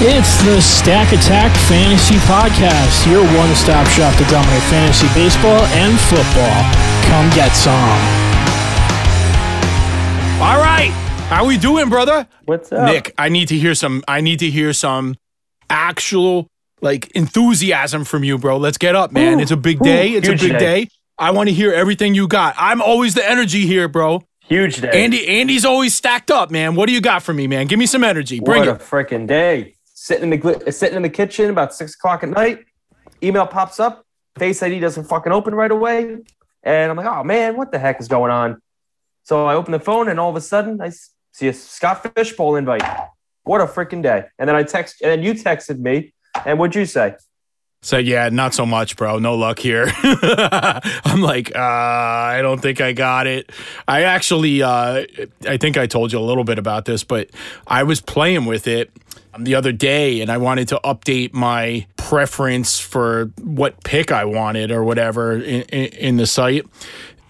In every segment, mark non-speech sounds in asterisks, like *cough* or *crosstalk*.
It's the Stack Attack Fantasy Podcast, your one stop shop to dominate fantasy baseball and football. Come get some. All right. How we doing, brother? What's up? Nick, I need to hear some I need to hear some actual like enthusiasm from you, bro. Let's get up, man. Ooh, it's a big ooh, day. It's a big day. day. I want to hear everything you got. I'm always the energy here, bro. Huge day. Andy Andy's always stacked up, man. What do you got for me, man? Give me some energy. Bring what it. a freaking day. Sitting in the sitting in the kitchen about six o'clock at night. Email pops up. Face ID doesn't fucking open right away. And I'm like, oh man, what the heck is going on? So I open the phone and all of a sudden I see a Scott Fish Bowl invite. What a freaking day. And then I text and then you texted me. And what'd you say? Said, yeah, not so much, bro. No luck here. *laughs* I'm like, uh, I don't think I got it. I actually, uh, I think I told you a little bit about this, but I was playing with it the other day and I wanted to update my preference for what pick I wanted or whatever in, in, in the site.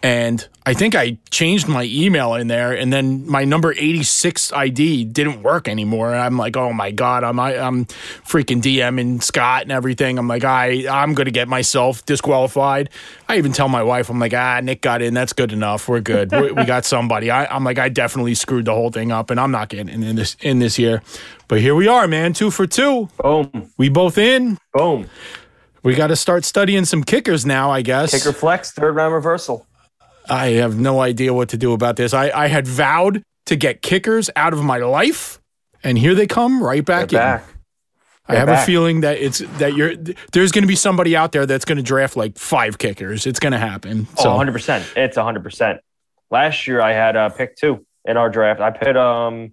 And I think I changed my email in there, and then my number 86 ID didn't work anymore. And I'm like, oh my god, I'm I, I'm freaking DMing Scott and everything. I'm like, I I'm gonna get myself disqualified. I even tell my wife, I'm like, ah, Nick got in. That's good enough. We're good. we, we got somebody. I, I'm like, I definitely screwed the whole thing up, and I'm not getting in this in this year. But here we are, man. Two for two. Boom. We both in. Boom. We got to start studying some kickers now, I guess. Kicker flex, third round reversal. I have no idea what to do about this. I, I had vowed to get kickers out of my life, and here they come right back They're in. back. I have a feeling that it's that you're there's going to be somebody out there that's going to draft like five kickers. It's going to happen. Oh, So 100%. It's 100%. Last year I had uh, pick two in our draft. I put um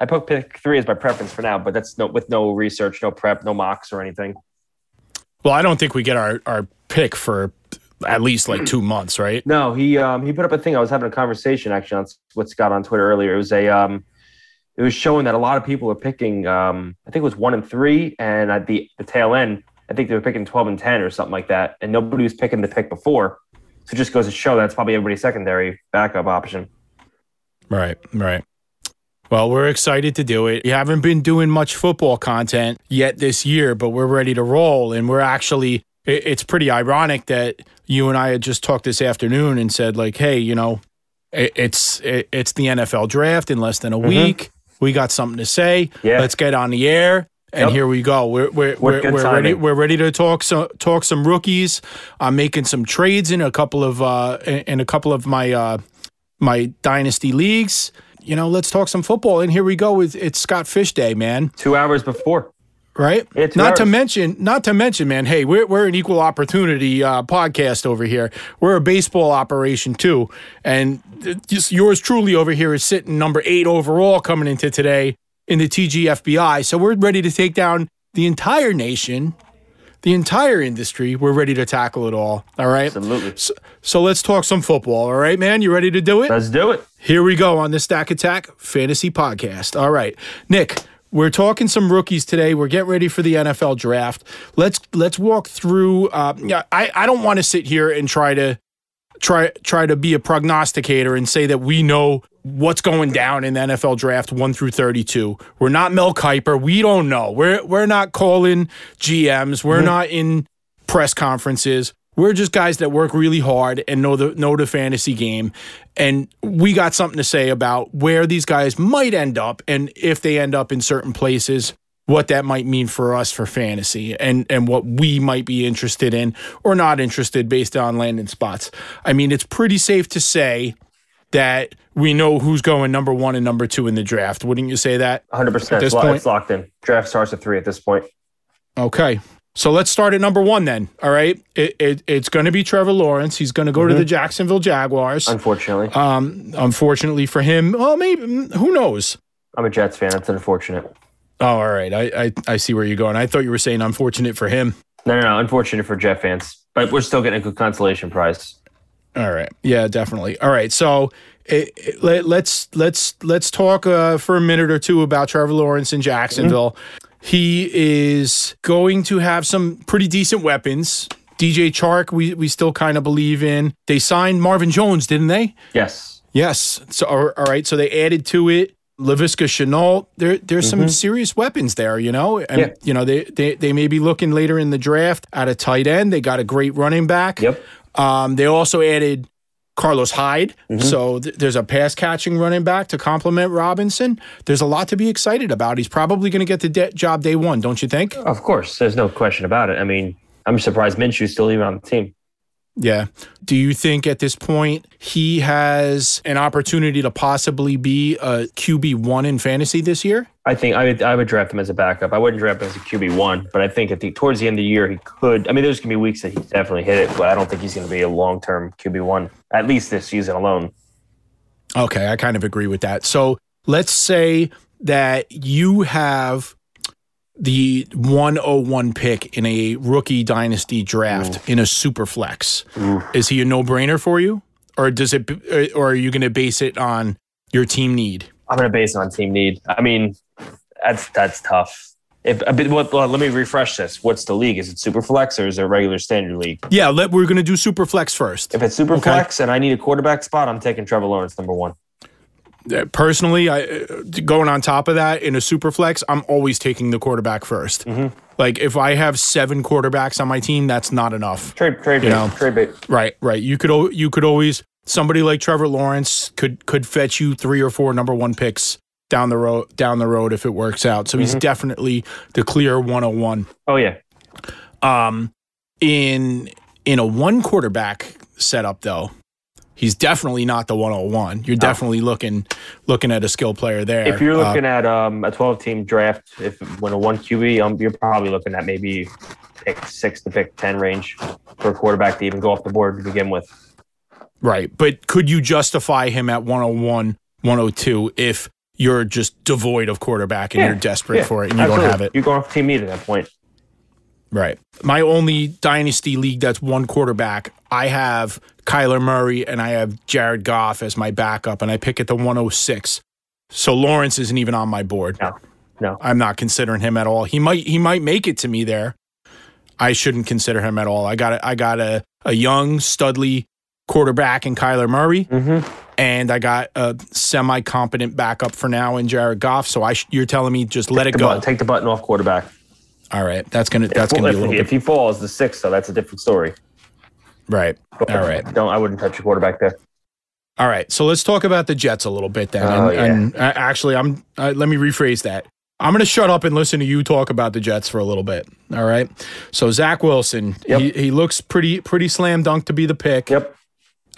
I put pick three as my preference for now, but that's no with no research, no prep, no mocks or anything. well, I don't think we get our our pick for at least like two months, right? No, he um he put up a thing. I was having a conversation actually on with Scott on Twitter earlier. It was a um it was showing that a lot of people are picking um I think it was one and three, and at the the tail end, I think they were picking twelve and ten or something like that, and nobody was picking the pick before. So it just goes to show that's probably everybody's secondary backup option. Right, right. Well, we're excited to do it. We haven't been doing much football content yet this year, but we're ready to roll. And we're actually, it's pretty ironic that you and I had just talked this afternoon and said, like, hey, you know, it, it's it, it's the NFL draft in less than a week. We got something to say. Mm-hmm. Yeah. Let's get on the air. And Yep. here we go. We're we're we're, we're ready. We're ready to talk so talk some rookies. I'm making some trades in a couple of uh in in a couple of my uh my dynasty leagues. You know, let's talk some football. And here we go. It's, it's Scott Fish Day, man. Two hours before. Right? Two not to mention, not to mention, man. Hey, we're we're an equal opportunity uh, podcast over here. We're a baseball operation too, and just yours truly over here is sitting number eight overall coming into today in the TGFBI. So we're ready to take down the entire nation, the entire industry. We're ready to tackle it all. All right. Absolutely. So, so let's talk some football. All right, man. You ready to do it? Let's do it. Here we go on the Stack Attack Fantasy Podcast. All right, Nick, we're talking some rookies today. We're getting ready for the NFL draft. Let's let's walk through. Uh, yeah, I I don't want to sit here and try to try try to be a prognosticator and say that we know what's going down in the NFL draft 1 through 32. We're not Mel Kiper. We don't know. We're we're not calling GMs. We're not in press conferences. We're just guys that work really hard and know the know the fantasy game. And we got something to say about where these guys might end up and if they end up in certain places, what that might mean for us for fantasy and and what we might be interested in or not interested based on landing spots. I mean, it's pretty safe to say that we know who's going number 1 and number 2 in the draft. Wouldn't you say that? 100%. At this It's, point- it's locked in. Draft starts at three at this point. Okay. So let's start at number one then. All right. It, it, it's going to be Trevor Lawrence. He's going to go to the Jacksonville Jaguars. Unfortunately, Um, unfortunately for him, well, maybe who knows? I'm a Jets fan. That's unfortunate. Oh, all right. I, I I see where you're going. I thought you were saying unfortunate for him. No, no, no. Unfortunate for Jet fans, but we're still getting a good consolation prize. All right. Yeah, definitely. All right. So it, it- let, let's let's let's talk uh, for a minute or two about Trevor Lawrence in Jacksonville. He is going to have some pretty decent weapons. DJ Chark, we we still kind of believe in. They signed Marvin Jones, didn't they? Yes. Yes. So all right. So they added to it Laviska Shenault. There, there's some serious weapons there. You know, and Mm-hmm. Yeah. you know they, they they may be looking later in the draft at a tight end. They got a great running back. Yep. Um, they also added Carlos Hyde. Mm-hmm. So th- there's a pass catching running back to complement Robinson. There's a lot to be excited about. He's probably going to get the de- job day one, don't you think? Of course, there's no question about it. I mean, I'm surprised Minshew's still even on the team. Yeah. Do you think at this point he has an opportunity to possibly be a QB one in fantasy this year? I think I would I would draft him as a backup. I wouldn't draft him as a QB one, but I think at the towards the end of the year he could. I mean, there's gonna be weeks that he definitely hit it, but I don't think he's gonna be a long term QB one at least this season alone. Okay, I kind of agree with that. So let's say that you have the 101 pick in a rookie dynasty draft in a super flex. Is he a no brainer for you? Or does it, or are you going to base it on your team need? I'm gonna base it on team need. I mean, that's that's tough. If a bit, what, let me refresh this. What's the league? Is it super flex or is it a regular standard league? Yeah, let, we're going to do super flex first. If it's super Okay. flex and I need a quarterback spot, I'm taking Trevor Lawrence number one. Personally, I uh, going on top of that in a super flex, I'm always taking the quarterback 1st Like if I have seven quarterbacks on my team, that's not enough. Trade trade You bait. know. Trade bait. Right, right. You could you could always somebody like Trevor Lawrence could could fetch you three or four number one picks down the road down the road if it works out. So he's definitely the clear 101. Oh yeah. Um in in a one quarterback setup though, he's definitely not the 101. You're definitely looking looking at a skill player there. If you're Uh, looking at um, a 12 team draft, if when a one QB, um, you're probably looking at maybe pick six to pick 10 range for a quarterback to even go off the board to begin with. Right. But could you justify him at 101, 102 if you're just devoid of quarterback and Yeah. you're desperate Yeah, for it and you absolutely. don't have it? You're going off team need at that point. Right. My only dynasty league that's one quarterback, I have Kyler Murray and I have Jared Goff as my backup and I pick at the 106. So Lawrence isn't even on my board. No, no. I'm not considering him at all. He might he might make it to me there. I shouldn't consider him at all. I got a, I got a, a young Studley quarterback in Kyler Murray Mm-hmm. and I got a semi competent backup for now in Jared Goff. So I sh- you're telling me just let it go. button, take the button off quarterback. All right, that's gonna that's gonna if, be a little if bit he falls the sixth, so that's a different story. right. But All right. Don't I wouldn't touch a quarterback there. All right, so let's talk about the Jets a little bit then. Oh, and, yeah. and uh, actually, I'm uh, let me rephrase that. I'm going to shut up and listen to you talk about the Jets for a little bit. All right. So Zach Wilson, Yep. he, he looks pretty pretty slam dunk to be the pick. Yep.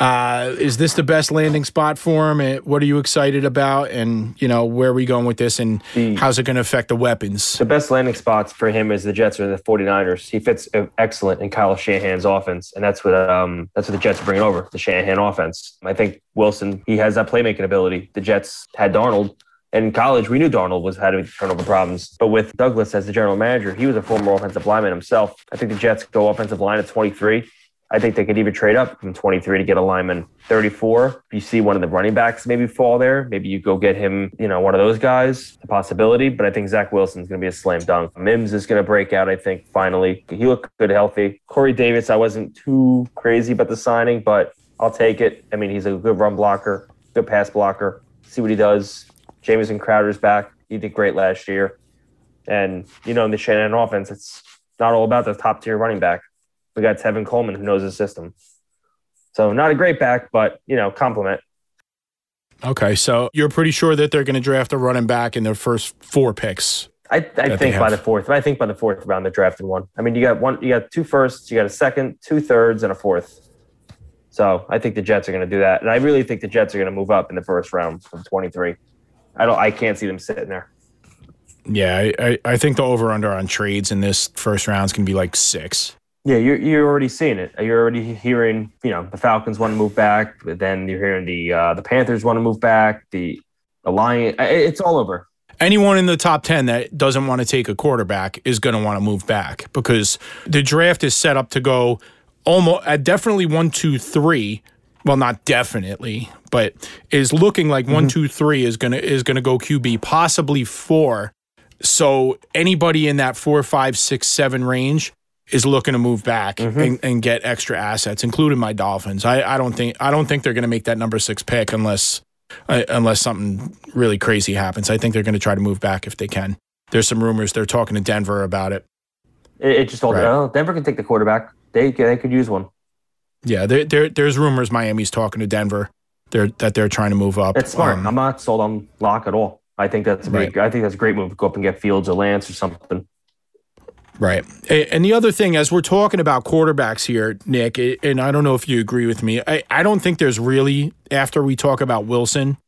Uh, is this the best landing spot for him? And What are you excited about? And you know where are we going with this? And The- how's it going to affect the weapons? The best landing spots for him is the Jets or the 49ers. He fits uh, excellent in Kyle Shanahan's offense, and that's what um that's what the Jets are bringing over the Shanahan offense. I think Wilson he has that playmaking ability. The Jets had Darnold. And in college, we knew Darnold was having turnover problems. But with Douglas as the general manager, he was a former offensive lineman himself. I think the Jets go offensive line at 23. I think they could even trade up from 23 to get a lineman 34. If you see one of the running backs maybe fall there, maybe you go get him, you know, one of those guys, a possibility. But I think Zach Wilson's going to be a slam dunk. Mims is going to break out, I think, finally. He looked good, healthy. Corey Davis, I wasn't too crazy about the signing, but I'll take it. I mean, he's a good run blocker, good pass blocker. See what he does. Jamison Crowder's back. He did great last year. And, you know, in the Shanahan offense, it's not all about the top tier running back. We got Tevin Coleman who knows the system. So not a great back, but you know, compliment. Okay, so you're pretty sure that they're going to draft a running back in their first four picks. I, I think by the fourth. I think by the fourth round they're drafting one. I mean, you got one, you got two firsts, you got a second, two thirds, and a fourth. So I think the Jets are going to do that, and I really think the Jets are going to move up in the first round from twenty three. I don't. I can't see them sitting there. Yeah, I, I, I think the over under on trades in this first round is going to be like six. Yeah, you're you're already seeing it. You're already hearing, you know, the Falcons want to move back, but then you're hearing the uh, the Panthers want to move back. The the Lion, it's all over. anyone in the top 10 that doesn't want to take a quarterback is going to want to move back because the draft is set up to go almost at definitely one, two, three. Well, not definitely, but is looking like one, two, three is gonna is gonna go QB, possibly four. So anybody in that four, five, six, seven range is looking to move back and, and get extra assets, including my Dolphins. I, I don't think I don't think they're going to make that number six pick unless uh, unless something really crazy happens. I think they're going to try to move back if they can. There's some rumors they're talking to Denver about it. It, it just told Right. oh, Denver can take the quarterback. They they could use one. Yeah, there, there there's rumors Miami's talking to Denver. They're that they're trying to move up. That's smart. Um, I'm not sold on Lock at all. I think that's a great. I think that's a great move. To go up and get Fields or Lance or something. Right. And the other thing, as we're talking about quarterbacks here, Nick, and I don't know if you agree with me, I, I don't think there's really, after we talk about Wilson,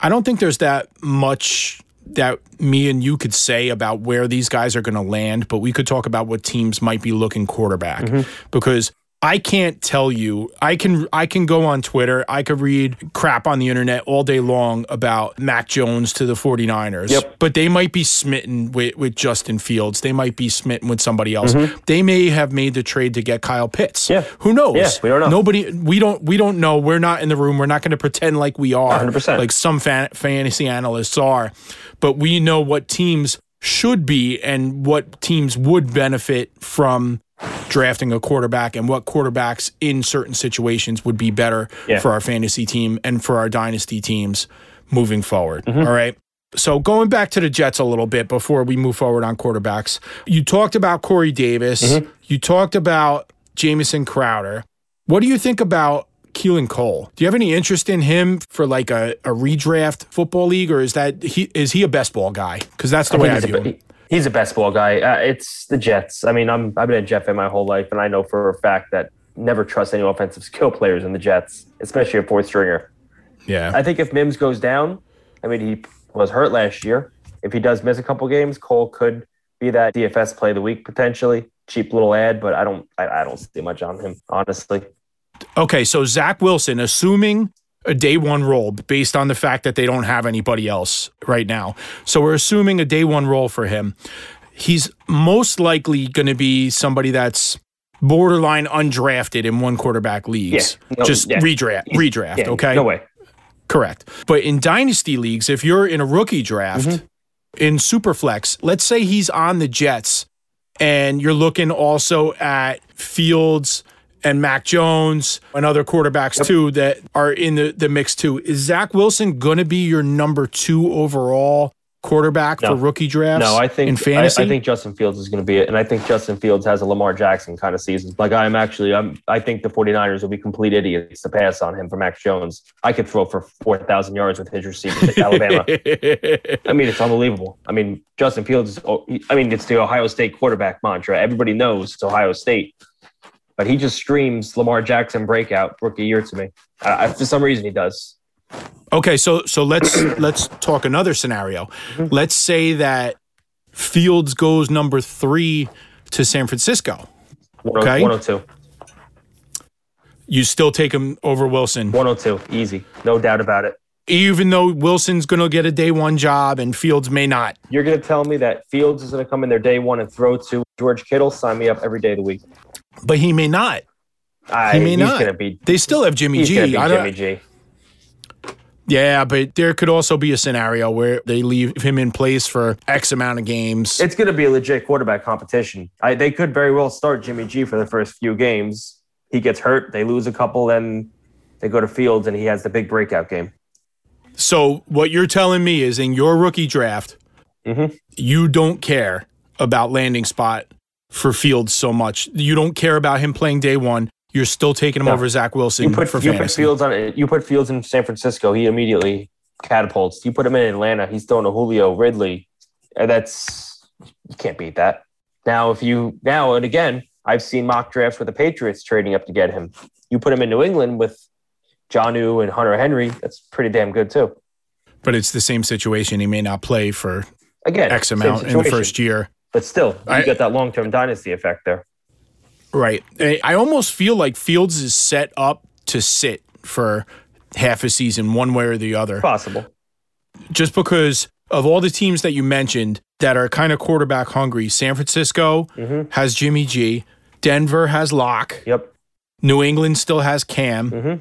I don't think there's that much that me and you could say about where these guys are going to land, but we could talk about what teams might be looking quarterback mm-hmm. because I can't tell you. I can I can go on Twitter. I could read crap on the internet all day long about Mac Jones to the 49ers. Yep. But they might be smitten with, with Justin Fields. They might be smitten with somebody else. Mm-hmm. They may have made the trade to get Kyle Pitts. Yeah. Who knows? Yeah, we don't know. Nobody we don't we don't know. We're not in the room. We're not going to pretend like we are 100%. like some fan, fantasy analysts are. But we know what teams should be and what teams would benefit from drafting a quarterback and what quarterbacks in certain situations would be better Yeah. for our fantasy team and for our dynasty teams moving forward. Mm-hmm. All right. So going back to the Jets a little bit before we move forward on quarterbacks, you talked about Corey Davis. Mm-hmm. You talked about Jamison Crowder. What do you think about Keelan Cole? Do you have any interest in him for like a, a redraft football league, or is that he is he a best ball guy? Because that's the I way I view a, him. He- he's a best ball guy. Uh, it's the Jets. I mean, I'm I've been a Jet fan my whole life, and I know for a fact that never trust any offensive skill players in the Jets, especially a fourth stringer. Yeah. I think if Mims goes down, I mean, he was hurt last year. If he does miss a couple games, Cole could be that DFS play of the week potentially. Cheap little ad, but I don't I, I don't see much on him honestly. Okay, so Zach Wilson, assuming a day one role based on the fact that they don't have anybody else right now. So we're assuming a day one role for him. He's most likely going to be somebody that's borderline undrafted in one quarterback leagues. Yeah, no, Just yeah. redraft, redraft, Yeah, okay? No way. Correct. But in dynasty leagues, if you're in a rookie draft Mm-hmm. in Superflex, let's say he's on the Jets and you're looking also at Fields and Mac Jones and other quarterbacks too that are in the, the mix too. Is Zach Wilson going to be your number two overall quarterback for rookie drafts No, I think in fantasy? I think Justin Fields is going to be it, and I think Justin Fields has a Lamar Jackson kind of season. Like I'm actually, I'm, I think the 49ers will be complete idiots to pass on him for Mac Jones. I could throw for four thousand yards with his receivers at *laughs* Alabama. I mean, it's unbelievable. I mean, Justin Fields is. I mean, it's the Ohio State quarterback mantra. Everybody knows it's Ohio State, but he just screams Lamar Jackson breakout rookie year to me. Uh, I- for some reason, he does. Okay, so so let's *clears throat* let's talk another scenario. Mm-hmm. Let's say that Fields goes number three to San Francisco. Okay. 102. You still take him over Wilson, 102. Easy. No doubt about it. even though Wilson's going to get a day one job and Fields may not. You're going to tell me that Fields is going to come in there day one and throw to George Kittle? Sign me up every day of the week. But he may not. I, He may he's not. be. They still have Jimmy G. be I don't- Jimmy G. Yeah, but there could also be a scenario where they leave him in place for X amount of games. It's going to be a legit quarterback competition. I, they could very well start Jimmy G for the first few games. He gets hurt, they lose a couple, then they go to Fields and he has the big breakout game. so what you're telling me is in your rookie draft, Mhm. you don't care about landing spot for Fields so much. You don't care about him playing day one. You're still taking him No. over Zach Wilson You put, for you put. Fields on. You put Fields in San Francisco, he immediately catapults. You put him in Atlanta, he's throwing to Julio Ridley. And that's you can't beat that. Now, if you now and again, I've seen mock drafts with the Patriots trading up to get him. You put him in New England with Jonnu and Hunter Henry. That's pretty damn good too. but it's the same situation. He may not play for Again, X amount in the first year. But still, you I- get that long term dynasty effect there. Right. I almost feel like Fields is set up to sit for half a season, one way or the other, Possible. just because of all the teams that you mentioned that are kind of quarterback hungry. San Francisco Mhm. has Jimmy G, Denver has Lock, Yep. New England still has Cam, Mhm.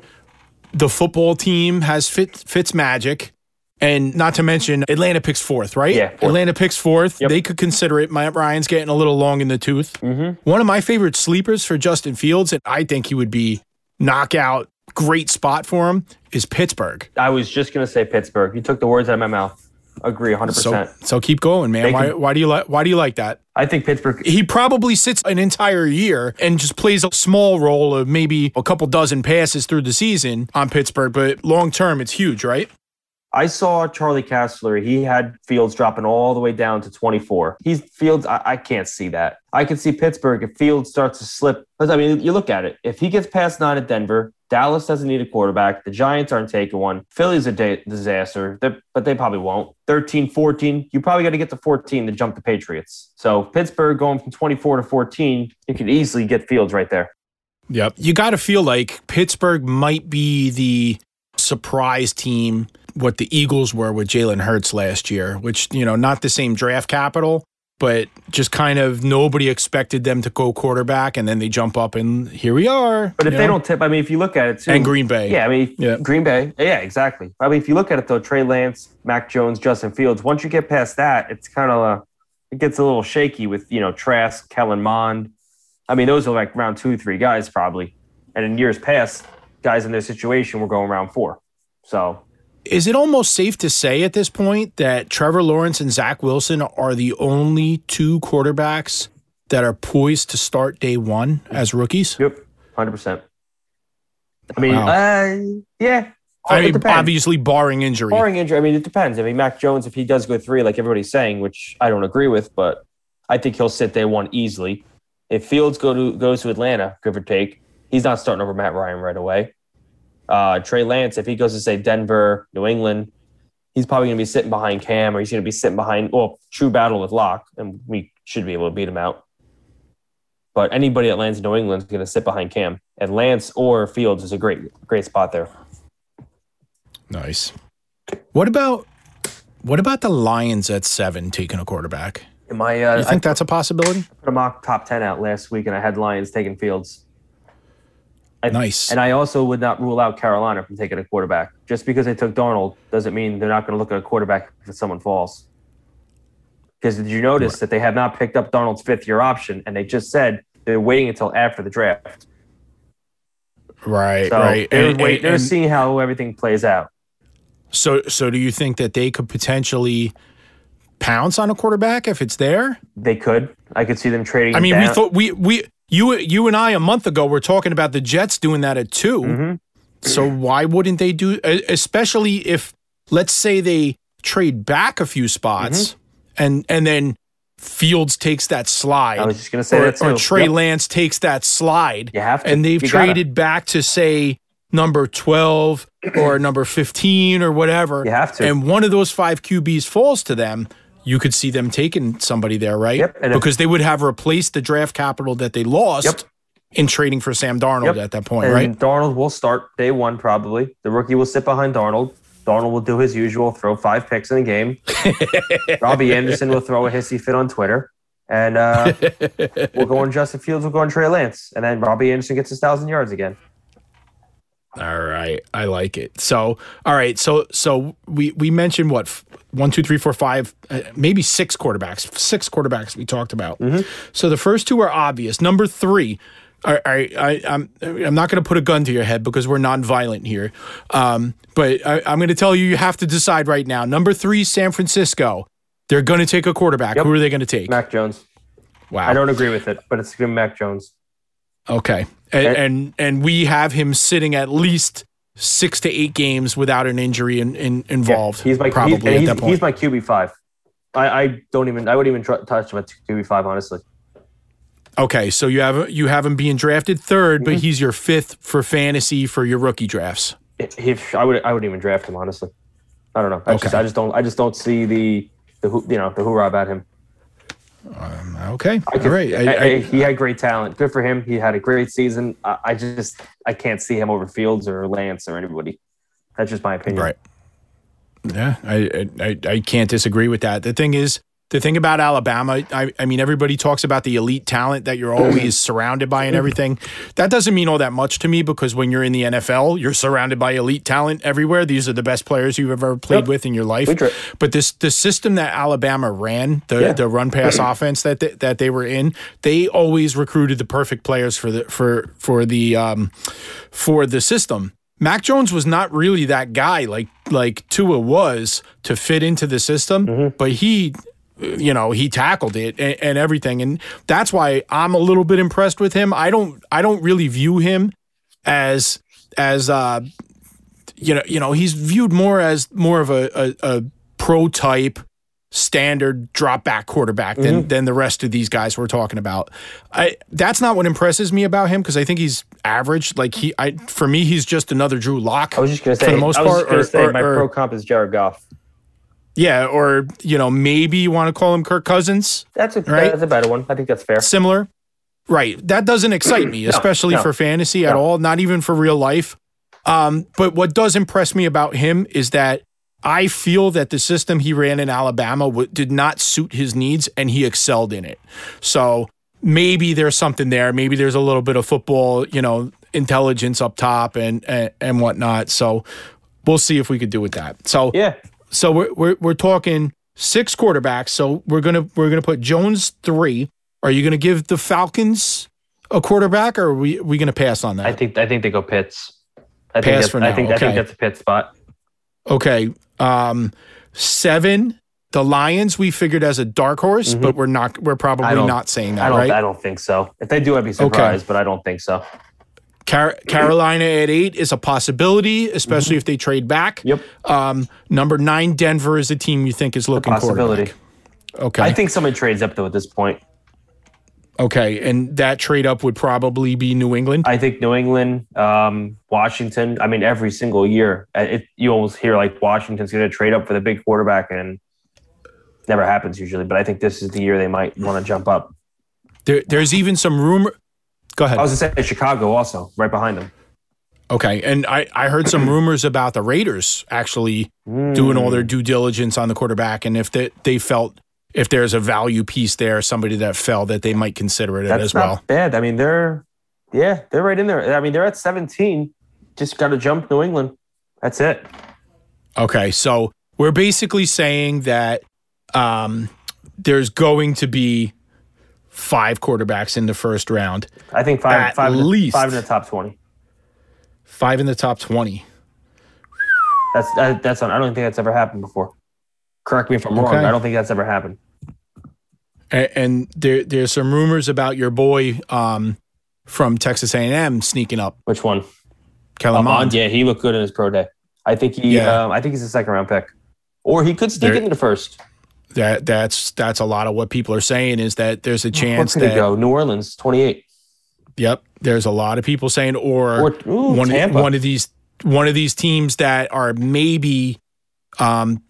the football team has Fitz, Fitz Magic, And not to mention, Atlanta picks fourth, right? Yeah, fourth. Atlanta picks fourth. Yep. They could consider it. Matt Ryan's getting a little long in the tooth. Mm-hmm. One of my favorite sleepers for Justin Fields, and I think he would be knockout, great spot for him, is Pittsburgh. I was just gonna say Pittsburgh. You took the words out of my mouth. Agree, 100. So, percent so keep going, man. They Why, can- why do you like? Why do you like that? I think Pittsburgh. He probably sits an entire year and just plays a small role of maybe a couple dozen passes through the season on Pittsburgh, but long term, it's huge, right? I saw Charlie Kastler. He had Fields dropping all the way down to 24. He's Fields. I, I can't see that. I can see Pittsburgh if Fields starts to slip. I mean, you look at it. If he gets past nine at Denver, Dallas doesn't need a quarterback. The Giants aren't taking one. Philly's a da- disaster, They're- but they probably won't. 13, 14. You probably got to get to 14 to jump the Patriots. So Pittsburgh going from 24 to 14, you could easily get Fields right there. Yep. You got to feel like Pittsburgh might be the surprise team, what the Eagles were with Jalen Hurts last year, which, you know, not the same draft capital, but just kind of nobody expected them to go quarterback. And then they jump up and here we are. But if they know? don't tip, I mean, if you look at it too, and Green Bay. Yeah, I mean, Yeah. Green Bay. Yeah, exactly. I mean, if you look at it though, Trey Lance, Mac Jones, Justin Fields. Once you get past that, it's kind of uh, it gets a little shaky with you know Trask, Kellen Mond. I mean, those are like round two, three guys probably. And in years past, guys in their situation were going round four. So Is it almost safe to say at this point that Trevor Lawrence and Zach Wilson are the only two quarterbacks that are poised to start day one as rookies? yep, hundred percent. I mean, Wow. uh, yeah. I mean, obviously, barring injury. Barring injury, I mean, it depends. I mean, Mac Jones, if he does go three, like everybody's saying, which I don't agree with, but I think he'll sit day one easily. If Fields go to goes to Atlanta, give or take, he's not starting over Matt Ryan right away. Uh, Trey Lance, if he goes to say Denver, New England, he's probably going to be sitting behind Cam, or he's going to be sitting behind. Well, true battle with Lock, and we should be able to beat him out. But anybody that lands in New England is going to sit behind Cam, and Lance or Fields is a great, great spot there. Nice. What about what about the Lions at seven taking a quarterback? Am I? Uh, You think that's a possibility? put a mock top 10 out last week and I had Lions taking Fields. I- Nice. And I also would not rule out Carolina from taking a quarterback. Just because they took Darnold doesn't mean they're not going to look at a quarterback if someone falls. Because did you notice that they have not picked up Darnold's fifth year option and they just said they're waiting until after the draft? Right, So right. they're, And- wait, and- they're and seeing how everything plays out. so, so do you think that they could potentially pounce on a quarterback if it's there? They could. I could see them trading. I mean, down. we thought we we you you and I a month ago were talking about the Jets doing that at 2 Mhm. So why wouldn't they do? Especially if let's say they trade back a few spots, and and then Fields takes that slide. Mm-hmm. I was just to say or, that too. or Trey Yep. Lance takes that slide, You have to. and they've You gotta. traded back to say number 12 or number 15 or whatever. You have to. And one of those five QBs falls to them, you could see them taking somebody there, right? Yep, and if- because they would have replaced the draft capital that they lost Yep. in trading for Sam Darnold Yep. at that point, And right? And Darnold will start day one probably. The rookie will sit behind Darnold. Darnold will do his usual, throw five picks in a game. *laughs* Robbie Anderson will throw a hissy fit on Twitter. And uh, *laughs* we'll go on Justin Fields, we'll go on Trey Lance. And then Robbie Anderson gets his thousand yards again. All right, I like it. So, all right, so so we we mentioned what one, two, three, four, five, uh, maybe six quarterbacks. Six quarterbacks we talked about. So the first two are obvious. Number three, I, I, I I'm I'm not going to put a gun to your head because we're non-violent here. Um, but I, I'm going to tell you, you have to decide right now. Number three, San Francisco. They're going to take a quarterback. Yep. Who are they going to take? Mac Jones. wow. I don't agree with it, but it's going to be Mac Jones. Okay. And, And- and and we have him sitting at least six to eight games without an injury in, in, involved. He's my probably he's, at he's, that point. he's my QB five. I, I don't even I wouldn't even tr- touch him at QB five honestly. okay, so you have you have him being drafted 3rd Mm-hmm. but he's your fifth for fantasy for your rookie drafts. If I would I wouldn't even draft him honestly. I don't know. I just Okay. I just don't I just don't see the the you know the hoorah about him. Um, okay, I all right. I- I, I- he had great talent. Good for him. He had a great season. I, just I can't see him over Fields or Lance or anybody. That's just my opinion. right. Yeah, I I- I can't disagree with that. The thing is, the thing about Alabama, I, I mean, everybody talks about the elite talent that you're always mm-hmm. surrounded by and mm-hmm. everything. That doesn't mean all that much to me because when you're in the NFL, you're surrounded by elite talent everywhere. These are the best players you've ever played Yep. with in your life. But this the system that Alabama ran, the Yeah. the run pass *clears throat* offense that they, that they were in, they always recruited the perfect players for the for for the um for the system. Mac Jones was not really that guy like like Tua was to fit into the system, mm-hmm. but he you know he tackled it and, and everything. And that's why i'm a little bit impressed with him. I don't i don't really view him as as uh you know you know he's viewed more as more of a a, a pro type standard drop back quarterback than than the rest of these guys we're talking about. I that's not what impresses me about him because i think he's average. Like he i for me he's just another drew lock I was just gonna say for the most I was part or- say or- my or- pro comp is Jared Goff. Yeah or you know maybe you want to call him kirk cousins That's a Right. that's a better one. I think that's fair. similar. Right. That doesn't excite me, *clears throat* especially no. for fantasy at all, not even for real life. Um, but what does impress me about him is that I feel that the system he ran in Alabama w- did not suit his needs and he excelled in it. So maybe there's something there. Maybe there's a little bit of football, you know, intelligence up top and, and, and whatnot. So we'll see if we could do with that. So Yeah. So we're, we're we're talking six quarterbacks. So we're gonna we're gonna put Jones three. Are you gonna give the Falcons a quarterback, or are we we gonna pass on that? I think I think they go Pitts. I think Pass that's, for I now, think I okay. think that's a pit spot. okay, um, seven. The Lions we figured as a dark horse, but we're not. We're probably not saying I that, don't right? I don't think so. If they do, I'd be surprised, but I don't think so. Car- Carolina at eight is a possibility, especially if they trade back. Yep. Um, number nine, Denver is a team you think is looking a Possibility. Okay. I think somebody trades up though at this point. okay, and that trade up would probably be New England. I think New England, um, Washington. I mean, every single year, uh, it, you almost hear like Washington's going to trade up for the big quarterback, and never happens usually. But I think this is the year they might want to jump up. There, there's even some rumor. Go ahead. I was going to say Chicago also, right behind them. Okay, and I, I heard some *clears throat* rumors about the Raiders actually doing all their due diligence on the quarterback, and if they, they felt if there's a value piece there, somebody that fell, that they might consider it That's as not well. bad. I mean, they're yeah, they're right in there. I mean, they're at 17. Just got to jump New England. That's it. Okay, so we're basically saying that um, there's going to be five quarterbacks in the first round, I think five, At five, in the- least. five in the top 20. five in the top twenty. That's that, that's I don't think that's ever happened before. Correct me if I'm wrong. I don't think that's ever happened. And, and there there's some rumors about your boy um, from Texas A&M sneaking up, Which one? Kellen Mond, Mond. yeah, he looked good in his pro day. I think he, Yeah. um, I think he's a second round pick, or he could sneak There- into the first. That that's that's a lot of what people are saying is that there's a Where chance could that go? New Orleans, 28. Yep. There's a lot of people saying, or, Or ooh, one Tampa. one of these one of these teams that are maybe um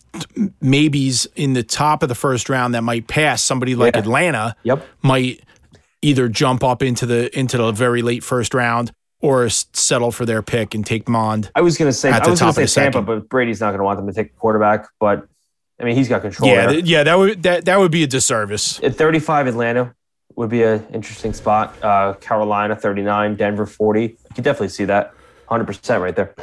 maybes in the top of the first round that might pass somebody like Yeah. Atlanta Yep. might either jump up into the into the very late first round or settle for their pick and take Mond. I was gonna say At I was gonna of say Tampa, second. but Brady's not gonna want them to take quarterback. But I mean, he's got control. Yeah, th- yeah, that would that that would be a disservice. At 35, Atlanta would be an interesting spot. Uh, Carolina, 39, Denver, 40. You could definitely see that. 100% right there.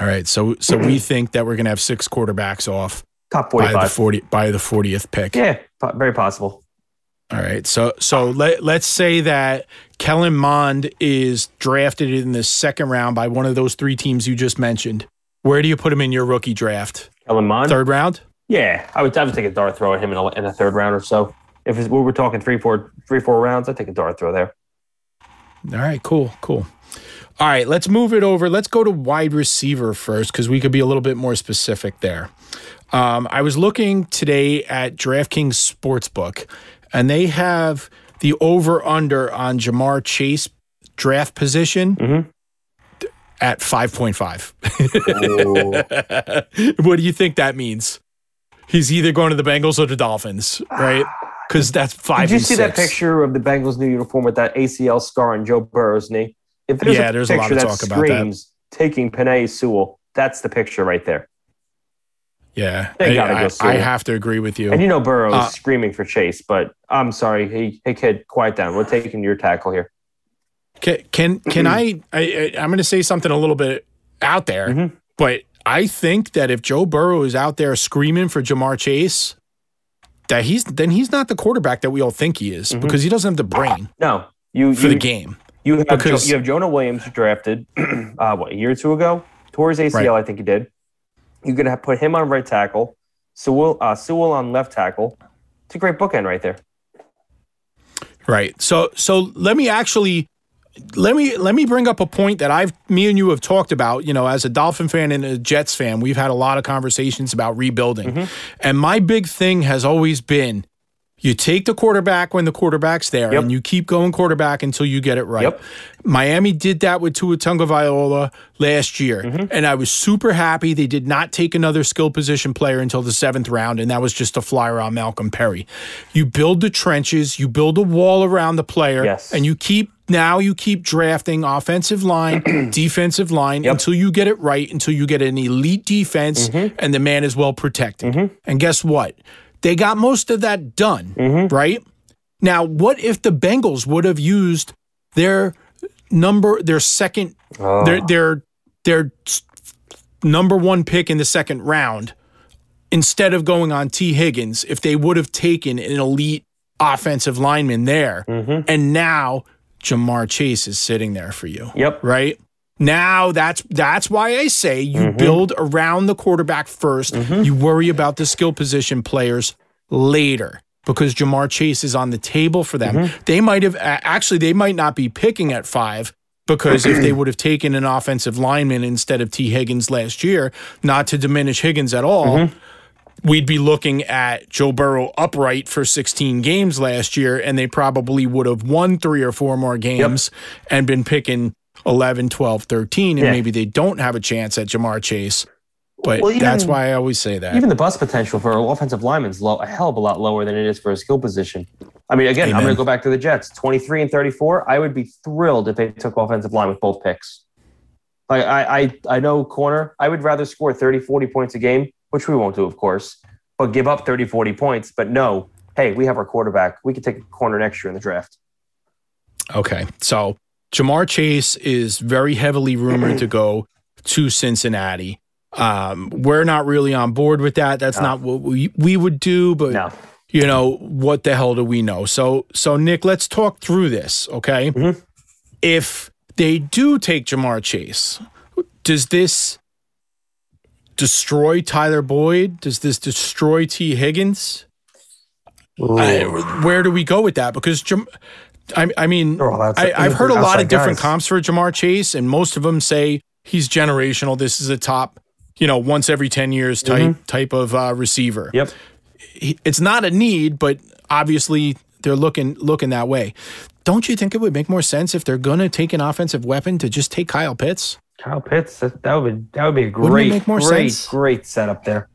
All right, so so we think that we're gonna have six quarterbacks off Top by the forty by the fortieth pick. Yeah, po- very possible. All right. So so let let's say that Kellen Mond is drafted in the second round by one of those three teams you just mentioned. Where do you put him in your rookie draft? Kellen Mond? Third round? Yeah, I would, I would take a dart throw at him in a, in a third round or so. If it's, we were talking three, four, three, four rounds, I'd take a dart throw there. All right, cool, cool. All right, let's move it over. Let's go to wide receiver first because we could be a little bit more specific there. Um, I was looking today at DraftKings Sportsbook, and they have the over under on Ja'Marr Chase draft position Mhm. at 5.5. *laughs* what do you think that means? He's either going to the Bengals or the Dolphins, right? *sighs* Because that's five. Did you see that picture of the Bengals new uniform with that ACL scar on Joe Burrow's knee? If there's Yeah, a there's a lot picture of that about that. screams taking Penei Sewell, that's the picture right there. Yeah, They I, gotta go I- I have to agree with you. And you know Burrow's Uh, screaming for Chase, but I'm sorry. Hey, hey, kid, quiet down. We're taking your tackle here. Can can, can I, I? I- I'm going to say something a little bit out there, Mhm. but I think that if Joe Burrow is out there screaming for Ja'Marr Chase, that he's then he's not the quarterback that we all think he is Mhm. because he doesn't have the brain No, you for you, the game. you have because- jo- you have Jonah Williams drafted *clears throat* uh, what a year or two ago, his ACL, I think he did. You're gonna have put him on right tackle, Sewell uh, Sewell on left tackle. It's a great bookend right there. Right. So so let me actually let me let me bring up a point that I've me and you have talked about, you know, as a Dolphin fan and a Jets fan, we've had a lot of conversations about rebuilding. Mm-hmm. And my big thing has always been you take the quarterback when the quarterback's there Yep. and you keep going quarterback until you get it right. Yep. Miami did that with Tua Viola last year. Mm-hmm. And I was super happy they did not take another skill position player until the seventh round, and that was just a flyer on Malcolm Perry. You build the trenches, you build a wall around the player, Yes. and you keep now you keep drafting offensive line, *clears throat* defensive line Yep. until you get it right, until you get an elite defense Mm-hmm. and the man is well protected. And guess what? They got most of that done, Mm-hmm. right? Now, what if the Bengals would have used their number, their second, Oh. their their their number one pick in the second round, instead of going on Tee Higgins, if they would have taken an elite offensive lineman there, Mm-hmm. and now Ja'Marr Chase is sitting there for you, Yep. right? Now that's that's why I say you Mm-hmm. build around the quarterback 1st You worry about the skill position players later because Ja'Marr Chase is on the table for them. Mm-hmm. They might have actually they might not be picking at 5 because if they would have taken an offensive lineman instead of Tee Higgins last year, not to diminish Higgins at all, Mm-hmm. we'd be looking at Joe Burrow upright for 16 games last year, and they probably would have won three or four more games and been picking 11, 12, 13, and Yeah. maybe they don't have a chance at Ja'Marr Chase. But Well, even- that's why I always say that. Even the bust potential for an offensive lineman is low, a hell of a lot lower than it is for a skill position. I mean, again, I'm going to go back to the Jets. 23 and 34. I would be thrilled if they took offensive line with both picks. Like I, I, I know corner. I would rather score 30, 40 points a game, which we won't do, of course, but give up 30, 40 points. But no, hey, we have our quarterback. We could take a corner next year in the draft. Okay. So Ja'Marr Chase is very heavily rumored to go to Cincinnati. Um, we're not really on board with that. That's No. not what we, we would do, but No. you know, what the hell do we know? So so Nick, let's talk through this, okay? Mhm. If they do take Ja'Marr Chase, does this destroy Tyler Boyd? Does this destroy Tee Higgins? I- where do we go with that? Because Jam- I, I mean, I, I've heard a lot of different guys. comps for Ja'Marr Chase, and most of them say he's generational. This is a top, you know, once every ten years type Mm-hmm. type of uh, receiver. Yep. It's not a need, but obviously they're looking looking that way. Don't you think it would make more sense if they're going to take an offensive weapon to just take Kyle Pitts? Kyle Pitts, that, that would that would be a great, make more great, sense? great setup there.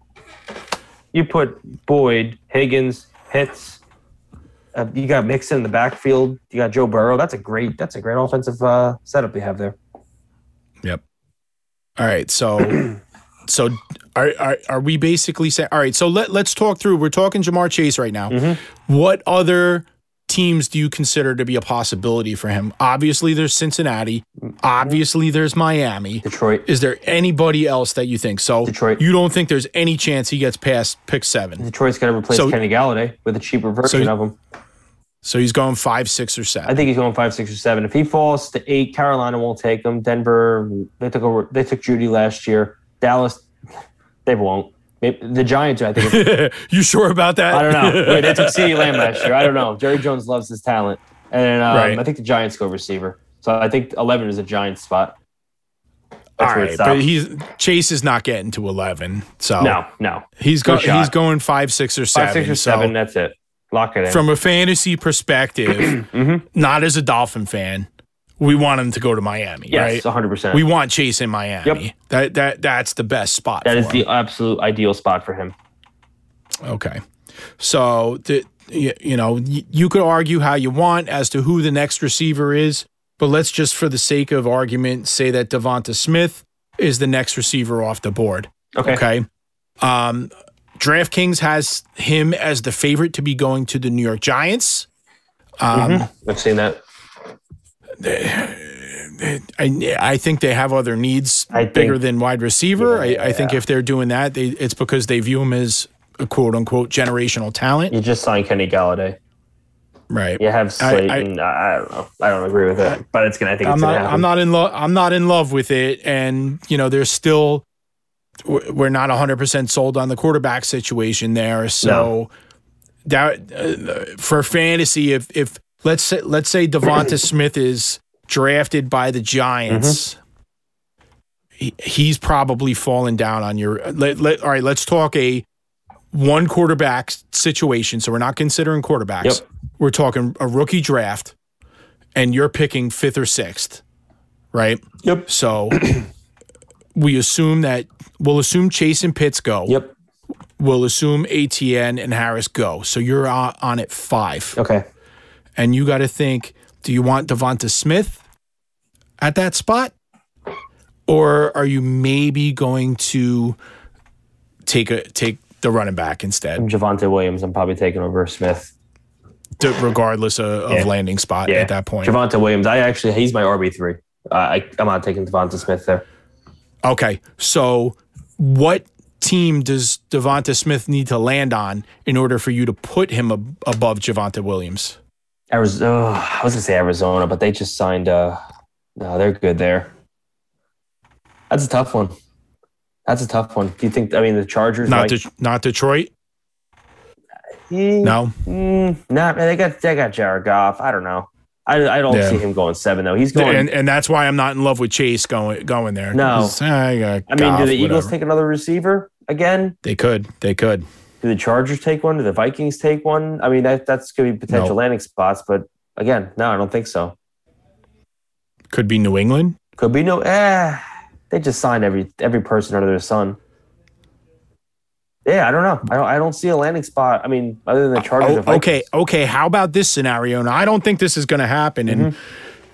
You put Boyd, Higgins, Pitts. Uh, you got Mixon in the backfield. You got Joe Burrow. That's a great. That's a great offensive uh, setup you have there. Yep. All right. So, *clears throat* so are, are are we basically saying? All right. So let let's talk through. We're talking Ja'Marr Chase right now. Mm-hmm. What other teams do you consider to be a possibility for him? Obviously, there's Cincinnati. Obviously, there's Miami. Detroit. Is there anybody else that you think? So Detroit. you don't think there's any chance he gets past pick seven? Detroit's going to replace So- Kenny Golladay with a cheaper version So- of him. So he's going five, six, or seven. I think he's going five, six, or seven. If he falls to eight, Carolina won't take him. Denver, they took over. They took Jeudy last year. Dallas, they won't. Maybe, the Giants, I think. *laughs* you sure about that? I don't know. *laughs* Wait, they took CeeDee Lamb last year. I don't know. Jerry Jones loves his talent, and um, Right. I think the Giants go receiver. So I think eleven is a Giants spot. All That's where right, but he's Chase is not getting to eleven. So No, no, he's No go, shot. he's going five, six, or seven. five, six, or So seven. That's it. Lock it in. from a fantasy perspective, *clears throat* Mhm. not as a Dolphin fan, we want him to go to Miami, yes, right? one hundred percent. We want Chase in Miami. Yep. That that that's the best spot. That is him. the absolute ideal spot for him. Okay. So, the, you, you know, you could argue how you want as to who the next receiver is, but let's just, for the sake of argument, say that Devonta Smith is the next receiver off the board. Okay. Okay. Um, DraftKings has him as the favorite to be going to the New York Giants. Um, I've seen that. I, I think they have other needs think- bigger than wide receiver. I, I think if they're doing that, they, it's because they view him as a quote unquote generational talent. You just signed Kenny Golladay. Right. You have I- I- I, I, don't know. I don't agree with it, but it's gonna. I think I'm it's not. gonna happen. I'm not in love. I'm not in love with it, and you know, there's still we're not 100 percent sold on the quarterback situation there. So that uh, for fantasy, if if let's say let's say Devonta *clears throat* Smith is drafted by the Giants. he- He's probably fallen down on your. Let, let, all right, let's talk a one quarterback situation. So we're not considering quarterbacks. Yep. We're talking a rookie draft, and you're picking fifth or sixth, right? Yep. So *clears throat* we assume that we'll assume Chase and Pitts go. Yep. We'll assume Etienne and Harris go. So you're on, on at five, Okay. and you got to think: Do you want Devonta Smith at that spot, or are you maybe going to take a take the running back instead, Javonte Williams. I'm probably taking over Smith. to- regardless of, of Yeah. landing spot Yeah. at that point? Javonte Williams. I actually he's my RB three. Uh, I I'm not taking Devonta Smith there. Okay, so what team does Devonta Smith need to land on in order for you to put him ab- above Javonte Williams? Arizona. I was gonna say Arizona, but they just signed. Uh, no, they're good there. That's a tough one. That's a tough one. Do you think? I mean, the Chargers. Not Det- not Detroit. Eh, No. Mm, nah, man, they got they got Jared Goff. I don't know. I, I don't Yeah. see him going seven though. He's going. and and that's why I'm not in love with Chase going going there. No. 'Cause, I, I mean, do the Eagles whatever. take another receiver again? They could. They could. Do the Chargers take one? Do the Vikings take one? I mean, that that's going to be potential No. landing spots, but again, no, I don't think so. Could be New England. Could be no. Eh, they just signed every every person under their sun. Yeah, I don't know. I don't. I don't see a landing spot. I mean, other than the Chargers. Oh, and okay, okay. How about this scenario? Now, I don't think this is going to happen, and Mm-hmm.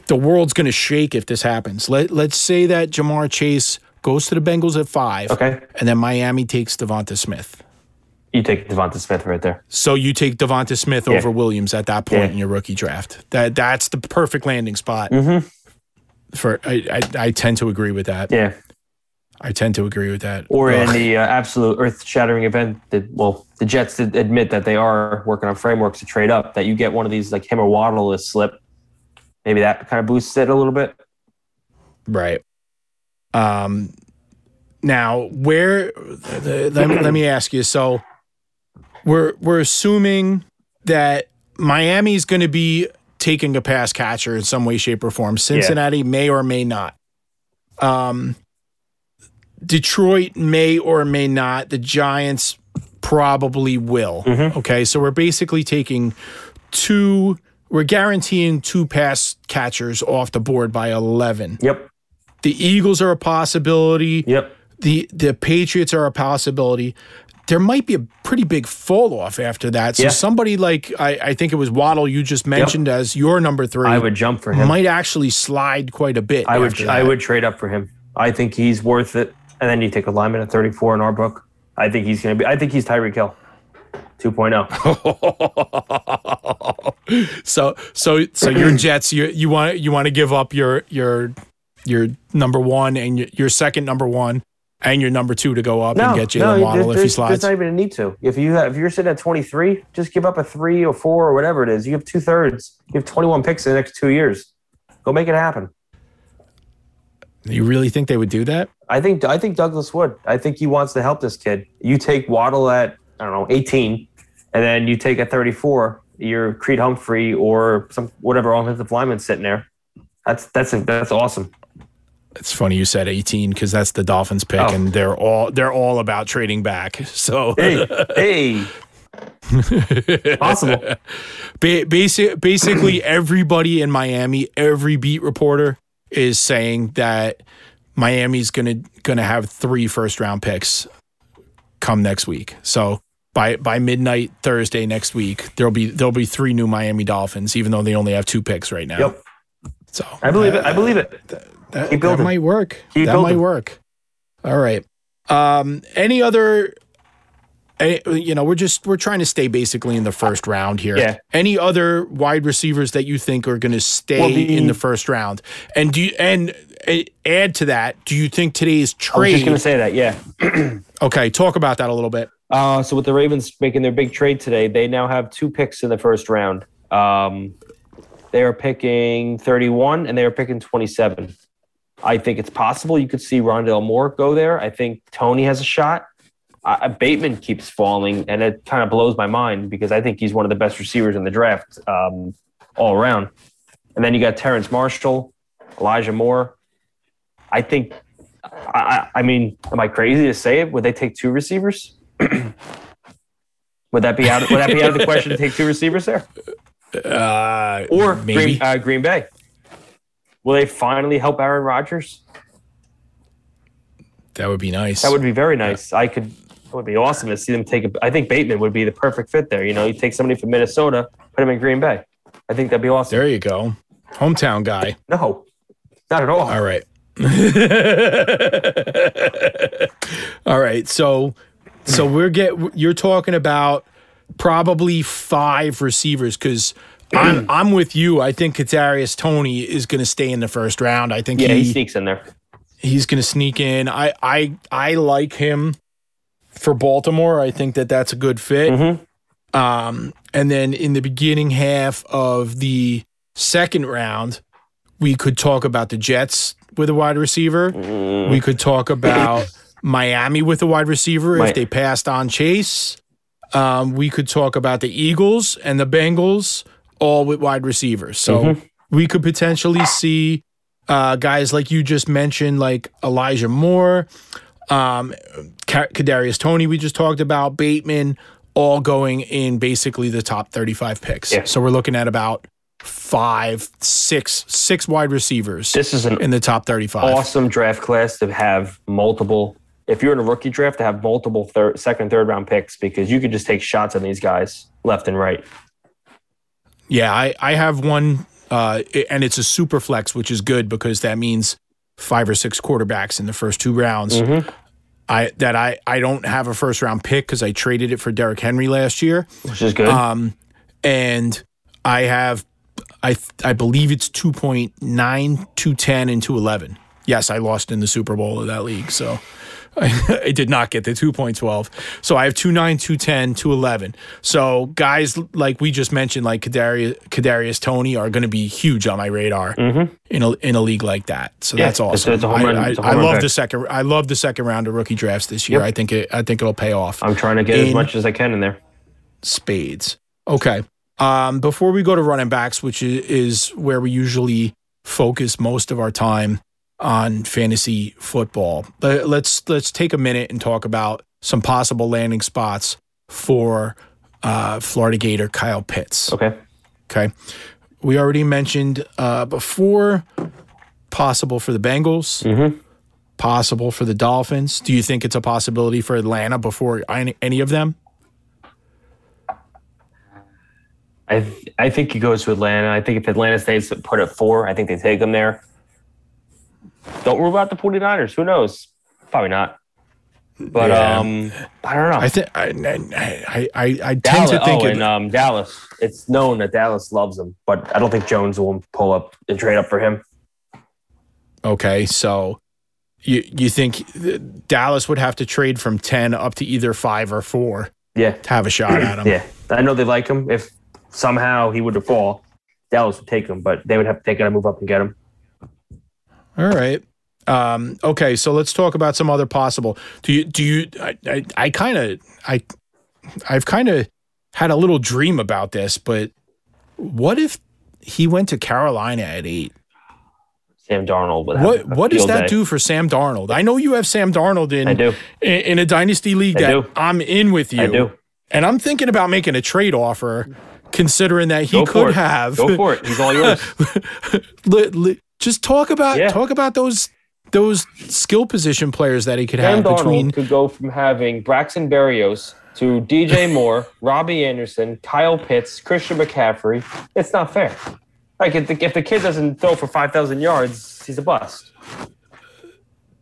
the world's going to shake if this happens. Let Let's say that Ja'Marr Chase goes to the Bengals at five, Okay, and then Miami takes Devonta Smith. you take Devonta Smith right there. So you take Devonta Smith Yeah. over Williams at that point Yeah. in your rookie draft. That that's the perfect landing spot. Mm-hmm. For I, I I tend to agree with that. Yeah, I tend to agree with that. or in the uh, absolute earth-shattering event that well, the Jets did admit that they are working on frameworks to trade up. That you get one of these like him or Waddle is slip. Maybe that kind of boosts it a little bit. right. Um. Now, where? Let me, let me ask you. So, we're we're assuming that Miami's going to be taking a pass catcher in some way, shape, or form. Cincinnati may or may not. Um, Detroit may or may not. The Giants probably will. Mhm. Okay, so we're basically taking two. We're guaranteeing two pass catchers off the board by eleven. Yep. The Eagles are a possibility. Yep. The the Patriots are a possibility. There might be a pretty big fall off after that. So Yeah. somebody like I, I think it was Waddle you just mentioned as your number three I would jump for him. might actually slide quite a bit. I would after I would trade up for him. I think he's worth it. And then you take a lineman at 34 in our book. I think he's going to be. I think he's Tyreek Hill, oh. 2.0. *laughs* so so so your Jets you you want you want to give up your your your number one and your, your second number one and your number two to go up and get Jaylen Waddle there- if he slides. there's not even a need to. If you have, if you're sitting at 23, just give up a three or four or whatever it is. You have two thirds. You have 21 picks in the next two years. Go make it happen. you really think they would do that? I think I think Douglas would. I think he wants to help this kid. You take Waddle at I don't know 18, and then you take at 34 your Creed Humphrey or some whatever offensive lineman sitting there. That's that's that's awesome. It's funny you said 18 because that's the Dolphins pick, Oh. and they're all they're all about trading back. *laughs* So Hey hey, possible. *laughs* ba- basic, basically everybody in Miami, every beat reporter is saying that Miami's gonna gonna have three first round picks come next week. So by by midnight Thursday next week, there'll be there'll be three new Miami Dolphins, even though they only have two picks right now. Yep, So I believe it. I believe it. that, Keep that building. might work. Keep that building. might work. All right. Um, any other you know, we're just we're trying to stay basically in the first round here. Yeah. Any other wide receivers that you think are going to stay Well, the- in the first round? And do you, and add to that, do you think today's trade? I was just gonna say that. Yeah. *clears throat* okay, talk about that a little bit. Uh, so with the Ravens making their big trade today, they now have two picks in the first round. Um, they are picking 31 and they are picking 27. I think it's possible you could see Rondale Moore go there. I think Toney has a shot. Uh, Bateman keeps falling, and it kind of blows my mind because I think he's one of the best receivers in the draft um, all around. And then you got Terrace Marshall, Elijah Moore. I think. I, I mean, am I crazy to say it? Would they take two receivers? *clears throat* Would that be out? Would that be out of the question to take two receivers there, Uh, or maybe. Green, uh, Green Bay? Will they finally help Aaron Rodgers? that would be nice. That would be very nice. I could. It would be awesome to see them take. A, I think Bateman would be the perfect fit there. You know, you take somebody from Minnesota, put him in Green Bay. I think that'd be awesome. there you go, hometown guy. No, not at all. All right. All right. So so we're get you're talking about probably five receivers because I'm *clears throat* I'm with you. I think Kadarius Toney is going to stay in the first round. I think Yeah, he he, sneaks in there. he's going to sneak in. I I I like him for Baltimore. I think that that's a good fit. Mhm. Um, and then in the beginning half of the second round, we could talk about the Jets with a wide receiver. Mm. We could talk about *laughs* Miami with a wide receiver if they passed on Chase. Um, we could talk about the Eagles and the Bengals all with wide receivers. So Mm-hmm. we could potentially see uh, guys like you just mentioned, like Elijah Moore, um, Kadarius Toney. We just talked about Bateman, all going in basically the top thirty-five picks. Yeah. So we're looking at about five, six, six wide receivers This is an in the top thirty-five. awesome draft class to have multiple. If you're in a rookie draft, to have multiple third, second, third round picks because you could just take shots on these guys left and right. Yeah, I, I have one, uh, and it's a super flex, which is good because that means five or six quarterbacks in the first two rounds. Mm-hmm. I that I I don't have a first round pick because I traded it for Derrick Henry last year, which is good. um, and I have I I believe it's 2.9, 210, and 211. Yes, I lost in the Super Bowl of that league, so I, *laughs* I did not get the 2.12. So I have 29, 210, 211. So guys like we just mentioned, like Kadarius, Kadarius Toney, are going to be huge on my radar mm-hmm. in a in a league like that. So Yeah, that's awesome. it's run- I, I, I love the second. I love the second round of rookie drafts this year. Yep. I think it. I think it'll pay off I'm trying to get as much as I can in there. spades. Okay. Um, before we go to running backs, which is, where we usually focus most of our time on fantasy football, let- let's let's take a minute and talk about some possible landing spots for uh, Florida Gator Kyle Pitts. Okay. Okay. We already mentioned uh, before possible for the Bengals, Mm-hmm. possible for the Dolphins. Do you think it's a possibility for Atlanta before any, any of them? I th- I think he goes to Atlanta. I think if Atlanta stays put at four, I think they take him there. Don't rule out the 49ers. Who knows? Probably not. But Yeah. um, I don't know. I think I I I, I tend Dallas, to think oh, it, and um, Dallas. It's known that Dallas loves him, but I don't think Jones will pull up and trade up for him. okay. So you you think Dallas would have to trade from ten up to either five or four Yeah, to have a shot at him? *clears throat* yeah. I know they like him. If somehow he were to fall, Dallas would take him, but they would have they got to move up and get him. All right. Um, okay, so let's talk about some other possible. Do you do you? I I, I kind of I I've kind of had a little dream about this, but what if he went to Carolina at eight? Sam Darnold would have What a what does that day. do for Sam Darnold? I know you have Sam Darnold in I do. in, in a dynasty league I that do. I'm in with you. I do. And I'm thinking about making a trade offer, considering that he could it. have. Go for it. He's all yours. *laughs* just talk about Yeah. talk about those those skill position players that he could have Darnold between. could go from having Braxton Berrios to DJ Moore, *laughs* Robbie Anderson, Kyle Pitts, Christian McCaffrey. It's not fair. Like if the, if the kid doesn't throw for five thousand yards, he's a bust.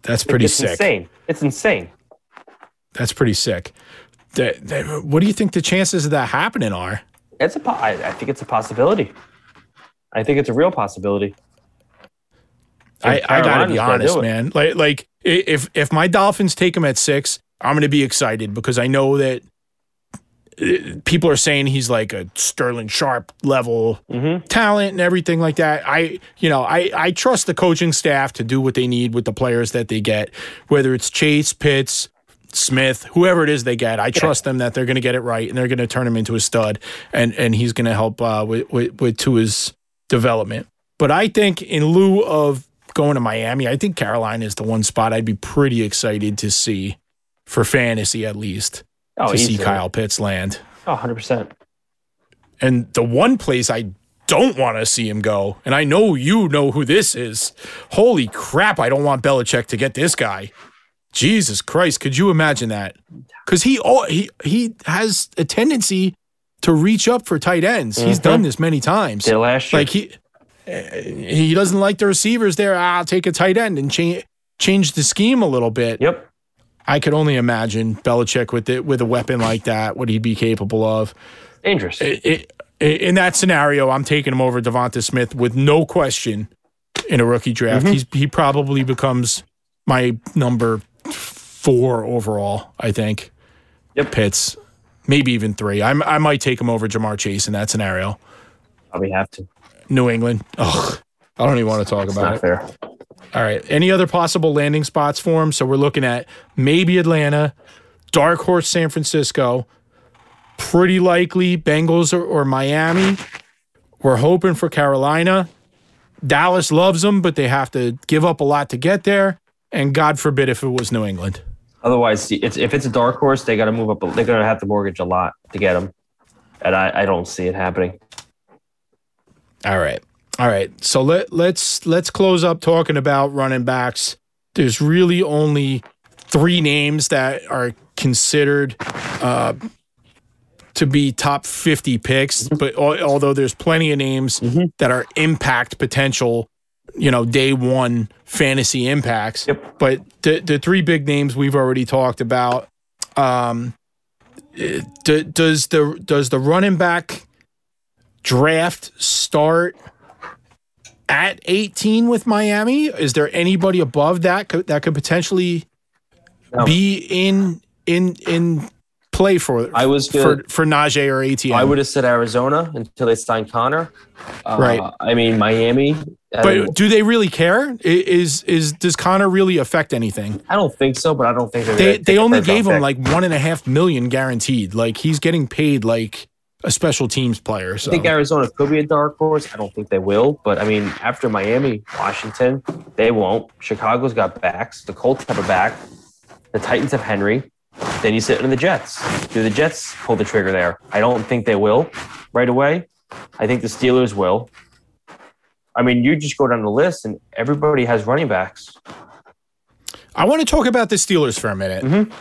That's pretty it's sick. insane. It's insane. That's pretty sick. what do you think the chances of that happening are? It's a. Po- I, I think it's a possibility. I think it's a real possibility. I, I gotta be honest, man. Like like if if my Dolphins take him at six, I'm gonna be excited because I know that uh, people are saying he's like a Sterling Sharpe level Mhm. talent and everything like that. I you know I I trust the coaching staff to do what they need with the players that they get, whether it's Chase, Pitts. Smith, whoever it is they get, I trust them that they're going to get it right and they're going to turn him into a stud, and and he's going to help uh, with, with with to his development. But I think in lieu of going to Miami, I think Carolina is the one spot I'd be pretty excited to see for fantasy at least Oh, to see. Kyle Pitts land. Oh, 100 percent. And the one place I don't want to see him go, and I know you know who this is. Holy crap! I don't want Belichick to get this guy. Jesus Christ! Could you imagine that? Because he oh, he he has a tendency to reach up for tight ends. He's done this many times. Did last year. Like he uh, he doesn't like the receivers there. I'll take a tight end and change change the scheme a little bit. yep. I could only imagine Belichick with it with a weapon like that, what would he'd be capable of. Dangerous. It, it, in that scenario, I'm taking him over Devonta Smith with no question in a rookie draft. Mm-hmm. He's he probably becomes my number four overall. I think. Yep. Pitts, maybe even three. I'm, I might take him over Ja'Marr Chase in that scenario. Probably have to. New England. Ugh, I don't even want to talk It's about it. fair. All right. Any other possible landing spots for him? So we're looking at maybe Atlanta, dark horse San Francisco, pretty likely Bengals or, or Miami. We're hoping for Carolina. Dallas loves them, but they have to give up a lot to get there. And God forbid if it was New England. Otherwise, it's, if it's a dark horse, they got to move up. They're going to have to mortgage a lot to get him, and I, I don't see it happening. All right. All right. So let let's let's close up talking about running backs. There's really only three names that are considered uh, to be top 50 picks, but although there's plenty of names that are impact potential, you know, day one fantasy impacts. Yep. But the the three big names we've already talked about. Um, d- does the does the running back draft start at 18 with Miami? Is there anybody above that could, that could potentially No. be in in in play for I was for for Najee or Etienne? I would have said Arizona until they signed Conner. Uh, Right. I mean Miami. I, but do they really care? Is is does Conner really affect anything? I don't think so. But I don't think they're They they only gave him pick. like one and a half million guaranteed. Like he's getting paid like a special teams player. So I think Arizona could be a dark horse. I don't think they will, but I mean, after Miami, Washington, they won't. Chicago's got backs. The Colts have a back. The Titans have Henry. Then you sit in the Jets. Do the Jets pull the trigger there? I don't think they will right away. I think the Steelers will. I mean, you just go down the list, and everybody has running backs. I want to talk about the Steelers for a minute. Mhm.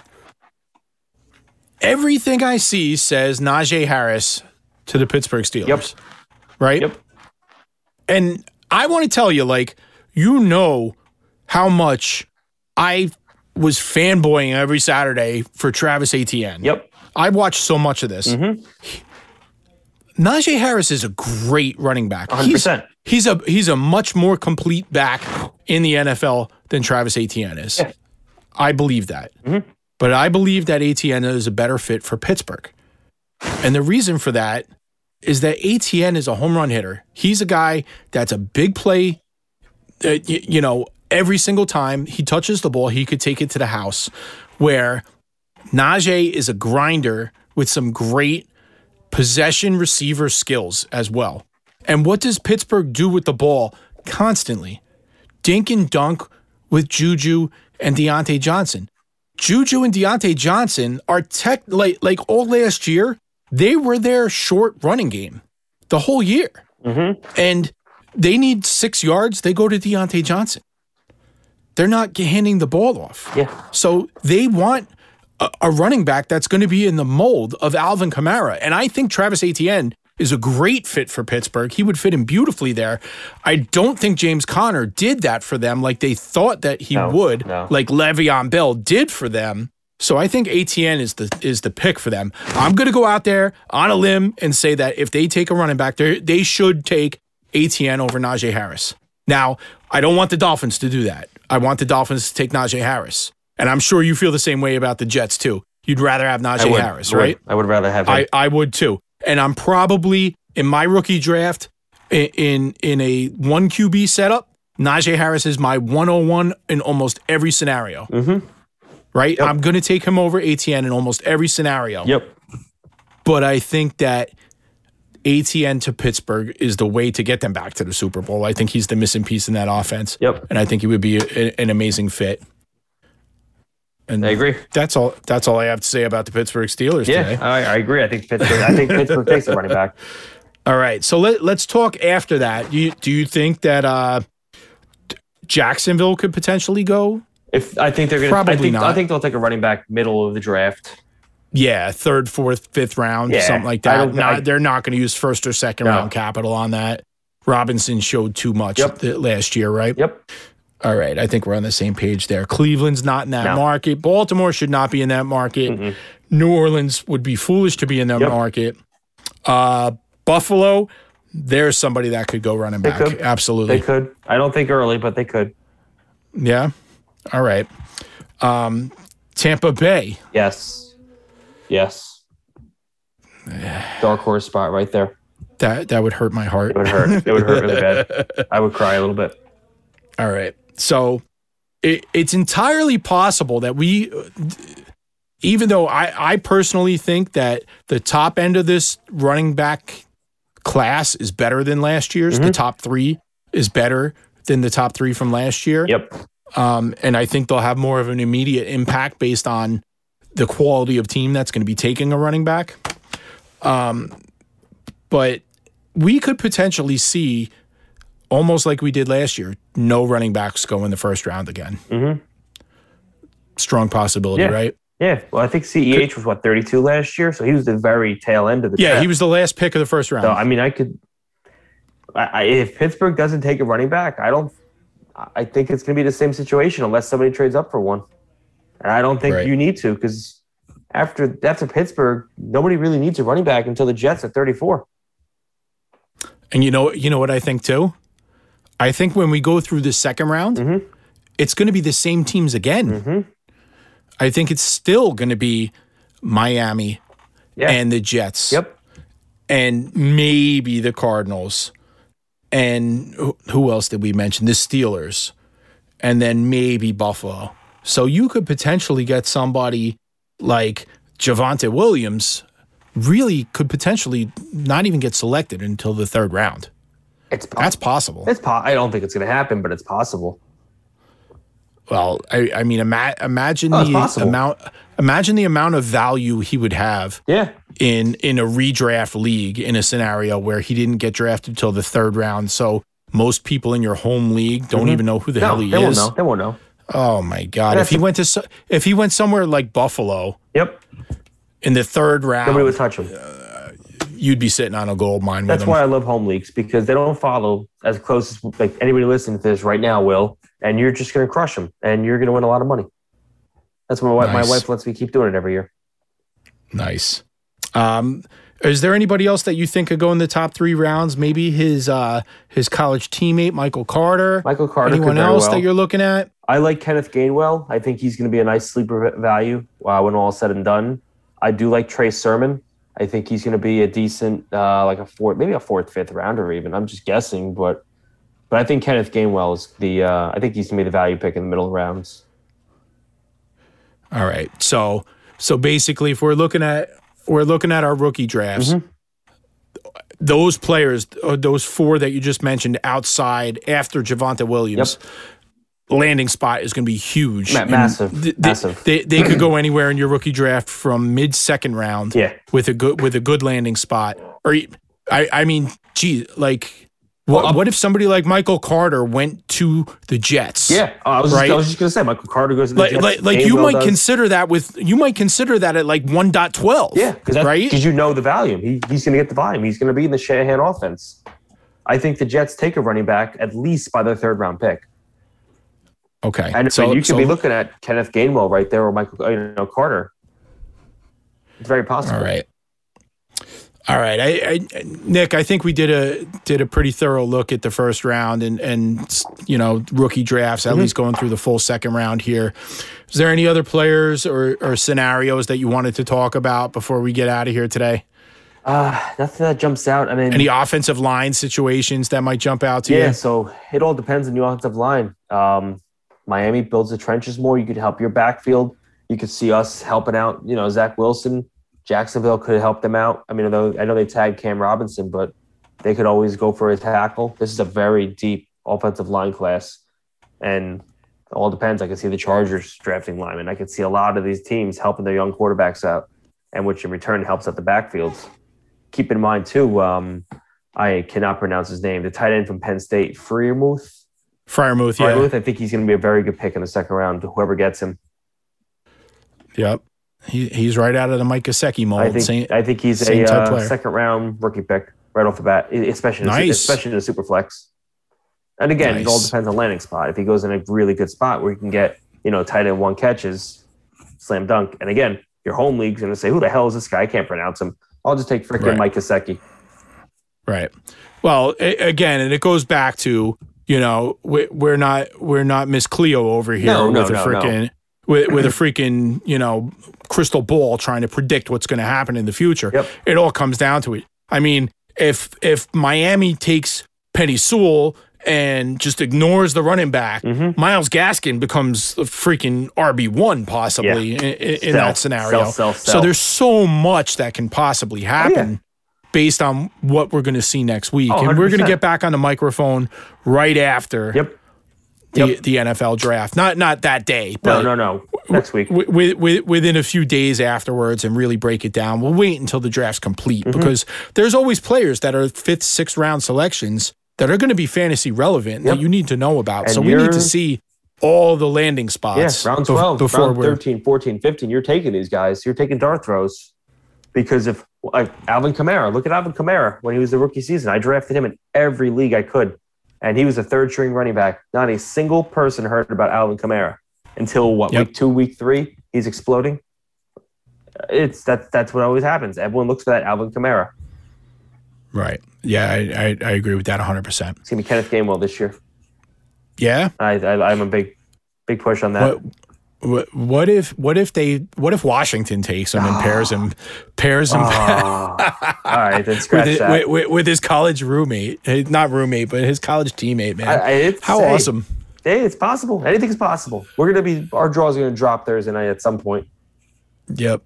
Everything I see says Najee Harris to the Pittsburgh Steelers. Yep. Right? Yep. And I want to tell you, like, you know how much I was fanboying every Saturday for Travis Etienne. Yep. I watched so much of this. Mhm. Najee Harris is a great running back. 100%. he's a he's a much more complete back in the NFL than Travis Etienne is. Yeah. I believe that. Mm-hmm. But I believe that Etienne is a better fit for Pittsburgh. And the reason for that is that Etienne is a home run hitter. He's a guy that's a big play. Uh, y- you know, every single time he touches the ball, he could take it to the house. Where Najee is a grinder with some great possession receiver skills as well. And what does Pittsburgh do with the ball constantly? Dink and dunk with Juju and Diontae Johnson. Juju and Diontae Johnson are tech like like all last year. They were their short running game the whole year, Mhm. and they need six yards. They go to Diontae Johnson. They're not handing the ball off. Yeah. So they want a, a running back that's going to be in the mold of Alvin Kamara. And I think Travis Etienne is a great fit for Pittsburgh. He would fit in beautifully there. I don't think James Conner did that for them like they thought that he No, would, no. like Le'Veon Bell did for them. So I think Etienne is the is the pick for them. I'm going to go out there on a limb and say that if they take a running back, they they should take Etienne over Najee Harris. Now, I don't want the Dolphins to do that. I want the Dolphins to take Najee Harris, and I'm sure you feel the same way about the Jets too. You'd rather have Najee would, Harris, right? I would rather have him. I, I would too. And I'm probably in my rookie draft i- in in a one QB setup. Najee Harris is my 101 in almost every scenario. Mm-hmm. Right? I'm going to take him over Etienne in almost every scenario. yep. But I think that Etienne to Pittsburgh is the way to get them back to the Super Bowl. I think he's the missing piece in that offense. Yep. And I think he would be a- an amazing fit. And I agree. that's all that's all I have to say about the Pittsburgh Steelers Yeah, today. I, I agree. I think Pittsburgh. I think Pittsburgh takes a running back. *laughs* All right. So let, let's talk after that. Do you, do you think that uh, Jacksonville could potentially go? If I think they're gonna, Probably I think, not. I think they'll take a running back middle of the draft. Yeah, third, fourth, fifth round, Yeah, something like that. Not- I- they're not going to use first or second No. round capital on that. Robinson showed too much Yep. last year, right? Yep. All right. I think we're on the same page there. Cleveland's not in that No. market. Baltimore should not be in that market. Mm-mm. New Orleans would be foolish to be in that Yep. market. Uh, Buffalo, there's somebody that could go running back. could. Absolutely. They could. I don't think early, but they could. Yeah. All right. Um, Tampa Bay. Yes. Yes. Dark horse spot right there. That that would hurt my heart. It would hurt. It would hurt really bad. *laughs* I would cry a little bit. All right. So it, it's entirely possible that we, even though I, I personally think that the top end of this running back class is better than last year's, the top three is better than the top three from last year. Yep. Um, and I think they'll have more of an immediate impact based on the quality of team that's going to be taking a running back. Um, but we could potentially see, almost like we did last year, no running backs go in the first round again. Mhm. Strong possibility, Yeah. right? Yeah. Well, I think CEH was what 32 last year, so he was the very tail end of the Yeah, draft. he was the last pick of the first round. So I mean, I could. I, I, if Pittsburgh doesn't take a running back, I don't. I think it's going to be the same situation unless somebody trades up for one, and I don't think Right. you need to because after after Pittsburgh, nobody really needs a running back until the Jets at 34. and you know, you know what I think too. I think when we go through the second round, Mhm. it's going to be the same teams again. Mhm. I think it's still going to be Miami Yeah. and the Jets. yep. and maybe the Cardinals, and who- who else did we mention? The Steelers, and then maybe Buffalo. So you could potentially get somebody like Javonte Williams. Really, could potentially not even get selected until the third round. It's po- That's possible. it's po- I don't think it's going to happen, but it's possible. Well, I, I mean, ima- imagine Oh, the possible. amount. Imagine the amount of value he would have Yeah. in in a redraft league in a scenario where he didn't get drafted till the third round. So most people in your home league don't mm-hmm. even know who the No, hell he they won't is. know. They won't know. Oh my god! If he went to if he went somewhere like Buffalo Yep. in the third round, Nobody would touch him. Uh, you'd be sitting on a gold mine That's why I love home leagues because they don't follow as close as like anybody listening to this right now will, and you're just going to crush them, and you're going to win a lot of money. That's why my- Nice. my wife lets me keep doing it every year. Nice. Um, is there anybody else that you think could go in the top three rounds? Maybe his uh, his college teammate Michael Carter. Michael Carter. Anyone else well. that you're looking at? I like Kenneth Gainwell. I think he's going to be a nice sleeper value uh, when all is said and done. I do like Trey Sermon. I think he's going to be a decent, uh, like a fourth, maybe a fourth, fifth rounder even. I'm just guessing, but but I think Kenneth Gainwell is the. Uh, I think he's going to be the value pick in the middle rounds. All right. So so basically, if we're looking at we're looking at our rookie drafts, Mm-hmm. those players, uh, those four that you just mentioned, outside after Javonte Williams. Landing spot is going to be huge, And massive, they, massive. They, they could go *clears throat* anywhere in your rookie draft from mid second round, Yeah. with a good with a good landing spot. Or I I mean, gee, like what what if somebody like Michael Carter went to the Jets? Yeah, uh, I was Right. just, I was just going to say Michael Carter goes to the like Jets, like, like you might does. consider that with you might consider that at like 1.12 Yeah, because right Because you know the volume. He, he's going to get the volume. He's going to be in the Shanahan offense. I think the Jets take a running back at least by their third round pick. Okay. And so you could so- be looking at Kenneth Gainwell right there or Michael you know, Carter. It's very possible. All right. All right, I, I, Nick, I think we did a did a pretty thorough look at the first round and and you know rookie drafts, at Mm-hmm. least going through the full second round here. Is there any other players or, or scenarios that you wanted to talk about before we get out of here today? Uh, nothing that jumps out. I mean, Any offensive line situations that might jump out to yeah, you? Yeah, so it all depends on the offensive line. Um, Miami builds the trenches more. You could help your backfield. You could see us helping out, you know, Zach Wilson. Jacksonville could help them out. I mean, I know they tagged Cam Robinson, but they could always go for a tackle. This is a very deep offensive line class. And all depends. I can see the Chargers drafting linemen. I could see a lot of these teams helping their young quarterbacks out, and which in return helps out the backfields. Keep in mind, too, um, I cannot pronounce his name. The tight end from Penn State, Freiermuth. Freiermuth, yeah. Freiermuth, I think he's going to be a very good pick in the second round, whoever gets him. Yep. He, he's right out of the Mike Gesicki mold. I think Same- I think he's a uh, second round rookie pick right off the bat, especially in a, Nice. especially in a super flex. And again, it all depends on landing spot. If he goes in a really good spot where he can get you know tight end one catches, slam dunk. And again, your home league's going to say, "Who the hell is this guy? I can't pronounce him." I'll just take freaking Right. Mike Gesicki. Right. Well, again, and it goes back to you know we, we're not we're not Miss Cleo over here No, no, with a no, no. freaking with, with a freaking you know crystal ball trying to predict what's going to happen in the future. Yep. It all comes down to it. I mean, if if Miami takes Penei Sewell and just ignores the running back, Mhm. Myles Gaskin becomes a freaking RB one possibly in, in, in Sell, that scenario. sell, sell, So there's so much that can possibly happen based on what we're going to see next week. Oh, and we're going to get back on the microphone right after Yep. the, Yep. the NFL draft. Not not that day, No, but no, no. Next week. wi- wi- wi- within a few days afterwards and really break it down. We'll wait until the draft's complete Mm-hmm. because there's always players that are fifth, sixth round selections that are going to be fantasy relevant Yep. that you need to know about. And so we need to see all the landing spots Yeah, round bef- 12, before round 13, 14, 15. You're taking these guys. You're taking dart throws. Because if, like, Alvin Kamara, look at Alvin Kamara when he was the rookie season. I drafted him in every league I could. And he was a third string running back. Not a single person heard about Alvin Kamara until what, Yep. week two, week three? He's exploding. It's that, that's what always happens. Everyone looks for that Alvin Kamara. right. Yeah, I, I, I agree with that 100%. It's going to be Kenneth Gainwell this year. Yeah. I, I, I'm a big, big push on that. What, what if what if they what if Washington takes him and pairs him pairs him Oh, *laughs* all right, then with, scratch his, that. with, with, with his college roommate, Eh, not roommate, but his college teammate, man. I- How hey, awesome! Hey, it's possible. Anything's possible. We're gonna be our draws are gonna drop Thursday night at some point. Yep.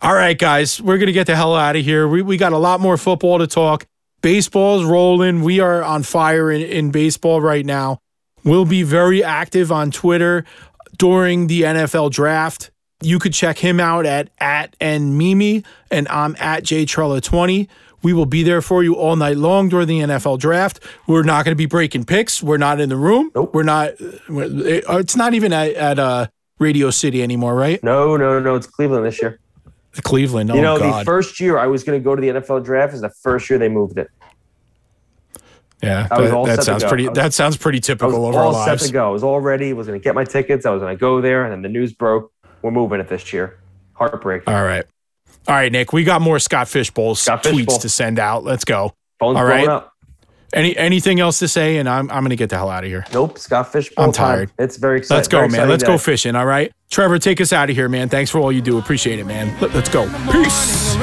All right, guys, we're gonna get the hell out of here. We we got a lot more football to talk. Baseball's rolling. We are on fire in, in baseball right now. We'll be very active on Twitter during the NFL draft. You could check him out at at and Mimi, and I'm at jtrella20. We will be there for you all night long during the NFL draft. We're not going to be breaking picks. We're not in the room. Nope. We're not. we're- It's not even at, at uh, Radio City anymore, right? No, no, no. It's Cleveland this year. Cleveland. Oh you know, God. the first year I was gonna go to the NFL draft is the first year they moved it. Yeah, I was that, all that set to sounds go. pretty. Was- that sounds pretty I was typical of our all set to go. I was all ready. Was gonna get my tickets. I was gonna go there, and then the news broke. We're moving it this year. Heartbreak. All right, all right, Nick. We got more Scott Fish Bowl Scott tweets Fishbowl. to send out. Let's go. Phone's all blowing right. up. Any anything else to say? And I'm I'm gonna get the hell out of here. Nope. Scott Fish Bowl. I'm time. tired. It's very exciting. Let's go, very man. Let's go fishing. All right, Trevor, take us out of here, man. Thanks for all you do. Appreciate it, man. Let, us go. Peace.